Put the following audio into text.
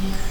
Yeah.